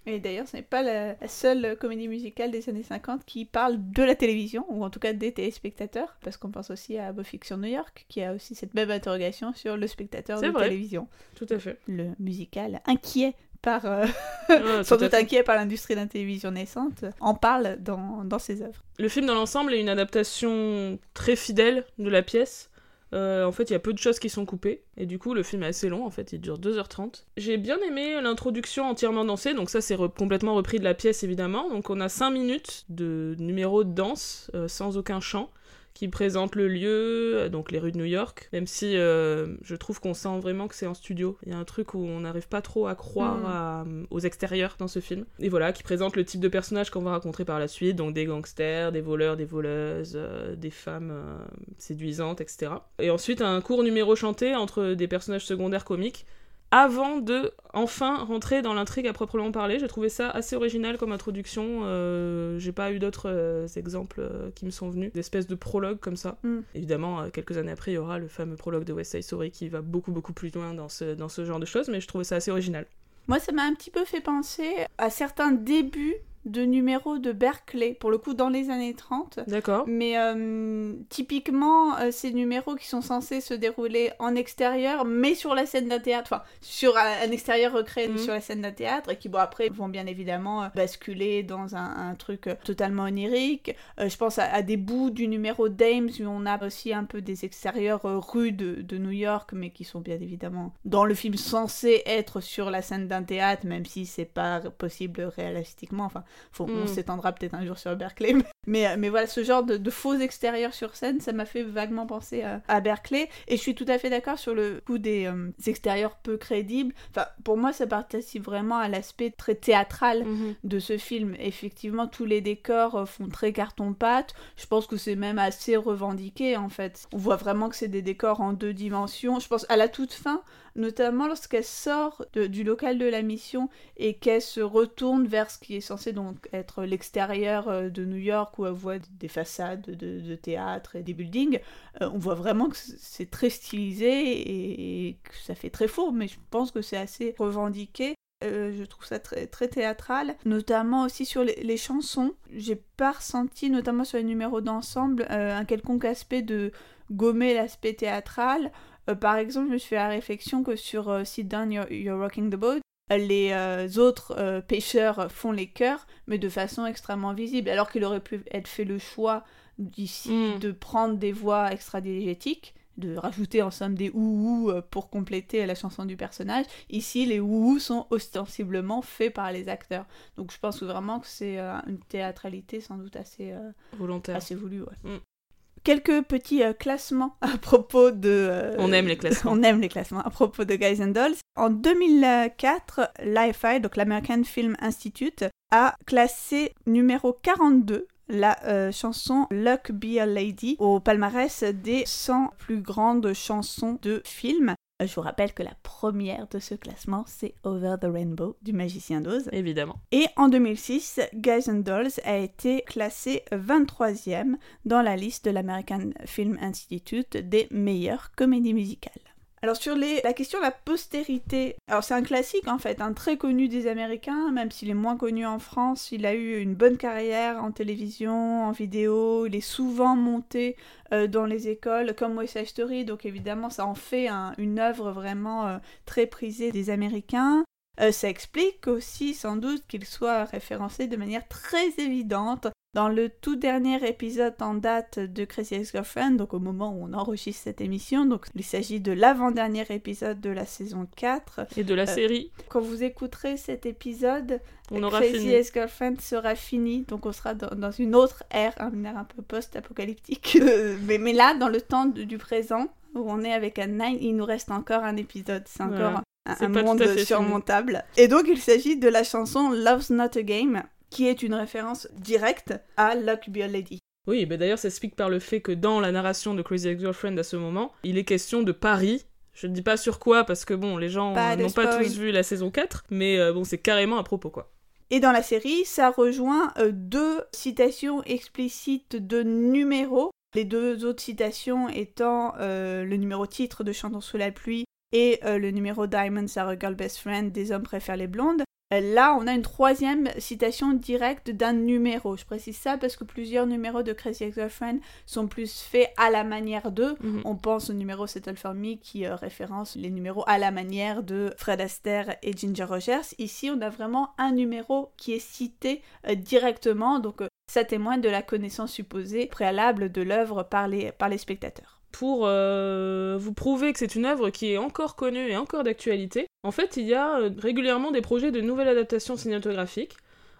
Et d'ailleurs, ce n'est pas la, seule comédie musicale des années 50 qui parle de la télévision, ou en tout cas des téléspectateurs, parce qu'on pense aussi à Beau Fiction New York, qui a aussi cette même interrogation sur le spectateur de télévision. Tout à fait. Le musical inquiet par, euh, sans doute inquiet par l'industrie de la télévision naissante, en parle dans, dans ses œuvres. Le film dans l'ensemble est une adaptation très fidèle de la pièce. Euh, en fait, il y a peu de choses qui sont coupées. Et du coup, le film est assez long, en fait, il dure 2h30. J'ai bien aimé l'introduction entièrement dansée, donc ça, c'est complètement repris de la pièce, évidemment. Donc, on a 5 minutes de numéro de danse, euh, sans aucun chant qui présente le lieu, euh, donc les rues de New York, même si euh, je trouve qu'on sent vraiment que c'est en studio. Il y a un truc où on n'arrive pas trop à croire mm. aux extérieurs dans ce film. Et voilà, qui présente le type de personnage qu'on va rencontrer par la suite, donc des gangsters, des voleurs, des voleuses, euh, des femmes séduisantes, etc. Et ensuite un court numéro chanté entre des personnages secondaires comiques avant de enfin rentrer dans l'intrigue à proprement parler. J'ai trouvé ça assez original comme introduction. Euh, j'ai pas eu d'autres euh, exemples euh, qui me sont venus, d'espèces de prologues comme ça. Mm. Évidemment, quelques années après, il y aura le fameux prologue de West Side Story qui va beaucoup beaucoup plus loin dans ce, dans ce genre de choses, mais je trouvais ça assez original. Moi, ça m'a un petit peu fait penser à certains débuts de numéros de Berkeley, pour le coup dans les années 30. D'accord. Mais euh, typiquement, euh, ces numéros qui sont censés se dérouler en extérieur, mais sur la scène d'un théâtre, enfin, sur un, extérieur recréé mhm. sur la scène d'un théâtre, et qui, bon, après, vont bien évidemment euh, basculer dans un, truc totalement onirique. je pense à, des bouts du numéro Dames, où on a aussi un peu des extérieurs rues de, de, New York, mais qui sont bien évidemment dans le film censés être sur la scène d'un théâtre, même si c'est pas possible réalistiquement. Enfin, on hmm. s'étendra peut-être un jour sur Berkeley. Mais, mais voilà, ce genre de, faux extérieurs sur scène, ça m'a fait vaguement penser à, Berkeley. Et je suis tout à fait d'accord sur le coup des euh, extérieurs peu crédibles. Enfin, pour moi, ça participe vraiment à l'aspect très théâtral mhm. de ce film. Effectivement, tous les décors euh, font très carton-pâte. Je pense que c'est même assez revendiqué, en fait. On voit vraiment que c'est des décors en deux dimensions. Je pense à la toute fin, notamment lorsqu'elle sort du local de la mission et qu'elle se retourne vers ce qui est censé donc être l'extérieur euh, de New York où elle voit des façades de, théâtre et des buildings, euh, on voit vraiment que c'est très stylisé et, que ça fait très faux, mais je pense que c'est assez revendiqué. Euh, je trouve ça très, théâtral, notamment aussi sur les, chansons. J'ai pas ressenti, notamment sur les numéros d'ensemble, un quelconque aspect de gommer l'aspect théâtral. Euh, par exemple, je me suis fait la réflexion que sur euh, Sit Down, You're, You're Rocking the Boat, euh, les euh, autres pêcheurs font les chœurs, mais de façon extrêmement visible, alors qu'il aurait pu être fait le choix d'ici Mm. de prendre des voix extra-diégétiques, de rajouter en somme des ouhou pour compléter la chanson du personnage. Ici, les ouhou sont ostensiblement faits par les acteurs. Donc je pense vraiment que c'est une théâtralité sans doute assez, euh, Volontaire. assez voulue. ouais. Mm. Quelques petits euh, classements à propos de... euh, On aime les classements. on aime les classements à propos de Guys and Dolls. En 2004, l'AFI, donc l'American Film Institute, a classé numéro 42 la euh, chanson Luck Be a Lady au palmarès des 100 plus grandes chansons de films. Euh, Je vous rappelle que la première de ce classement, c'est Over the Rainbow du Magicien d'Oz. Évidemment. Et en 2006, Guys and Dolls a été classé 23e dans la liste de l'American Film Institute des meilleures comédies musicales. Alors sur la question de la postérité, alors c'est un classique en fait, un très connu des Américains, même s'il est moins connu en France, il a eu une bonne carrière en télévision, en vidéo, il est souvent monté euh, dans les écoles comme West Story, donc évidemment ça en fait un- une œuvre vraiment euh, très prisée des Américains. Euh, ça explique aussi sans doute qu'il soit référencé de manière très évidente dans le tout dernier épisode en date de Crazy Ex-Girlfriend, donc au moment où on enregistre cette émission. Donc il s'agit de l'avant-dernier épisode de la saison 4. Et de la Euh, série, Quand vous écouterez cet épisode, on aura Crazy. Ex-Girlfriend sera fini, donc on sera dans, dans une autre ère, une ère un peu post-apocalyptique. Euh, mais, mais là, dans le temps de- du présent, où on est avec Anne Nine, il nous reste encore un épisode. C'est encore Voilà. un, monde fini. surmontable. Et donc, il s'agit de la chanson Love's Not a Game, qui est une référence directe à Luck Be a Lady. Oui, bah d'ailleurs, ça s'explique par le fait que dans la narration de Crazy Ex-Girlfriend à ce moment, il est question de Paris. Je ne dis pas sur quoi, parce que bon, les gens n'ont pas tous vu la saison 4, mais euh, bon, c'est carrément à propos, quoi. Et dans la série, ça rejoint euh, deux citations explicites de numéros. Les deux autres citations étant euh, le numéro titre de Chantons sous la pluie et le numéro Diamonds are a girl best friend des hommes préfèrent les blondes. Là, on a une troisième citation directe d'un numéro. Je précise ça parce que plusieurs numéros de Crazy Ex-Girlfriend sont plus faits à la manière d'eux. Mhm. On pense au numéro Settle For Me qui euh, référence les numéros à la manière de Fred Astaire et Ginger Rogers. Ici, on a vraiment un numéro qui est cité euh, directement, donc euh, ça témoigne de la connaissance supposée préalable de l'œuvre par les, par les spectateurs. Pour euh, vous prouver que c'est une œuvre qui est encore connue et encore d'actualité, en fait, il y a euh, régulièrement des projets de nouvelles adaptations cinématographiques.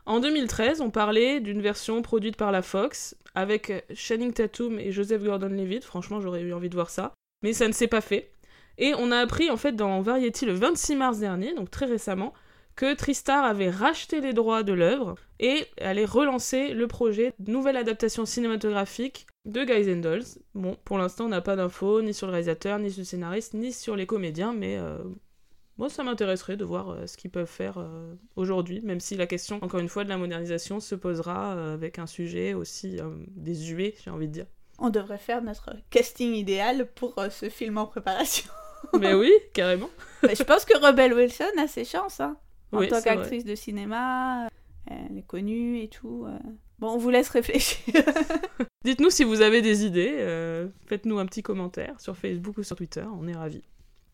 En 2013, on parlait d'une version produite par la Fox avec euh, Channing Tatum et Joseph Gordon-Levitt. Franchement, j'aurais eu envie de voir ça, mais ça ne s'est pas fait. Et on a appris en fait dans Variety le 26 mars dernier, donc très récemment, que Tristar avait racheté les droits de l'œuvre et allait relancer le projet de nouvelle adaptation cinématographique de Guys and Dolls. Bon, pour l'instant, on n'a pas d'infos ni sur le réalisateur, ni sur le scénariste, ni sur les comédiens, mais euh, moi, ça m'intéresserait de voir euh, ce qu'ils peuvent faire euh, aujourd'hui, même si la question, encore une fois, de la modernisation se posera avec un sujet aussi désuet, j'ai envie de dire. On devrait faire notre casting idéal pour ce film en préparation. mais oui, carrément. Bah, je pense que Rebel Wilson a ses chances, hein. En Oui, tant qu'actrice de cinéma, euh, elle est connue et tout. euh. Bon, on vous laisse réfléchir. Dites-nous si vous avez des idées, euh, faites-nous un petit commentaire sur Facebook ou sur Twitter, on est ravis.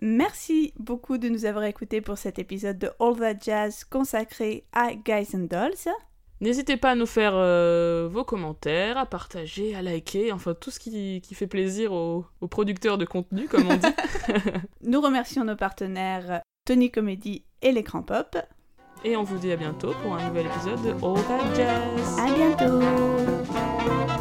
Merci beaucoup de nous avoir écoutés pour cet épisode de All That Jazz consacré à Guys and Dolls. N'hésitez pas à nous faire euh, vos commentaires, à partager, à liker, enfin tout ce qui, qui fait plaisir aux, aux producteurs de contenu, comme on dit. Nous remercions nos partenaires Tony Comedy et l'écran pop. Et on vous dit à bientôt pour un nouvel épisode de All That Jazz. À bientôt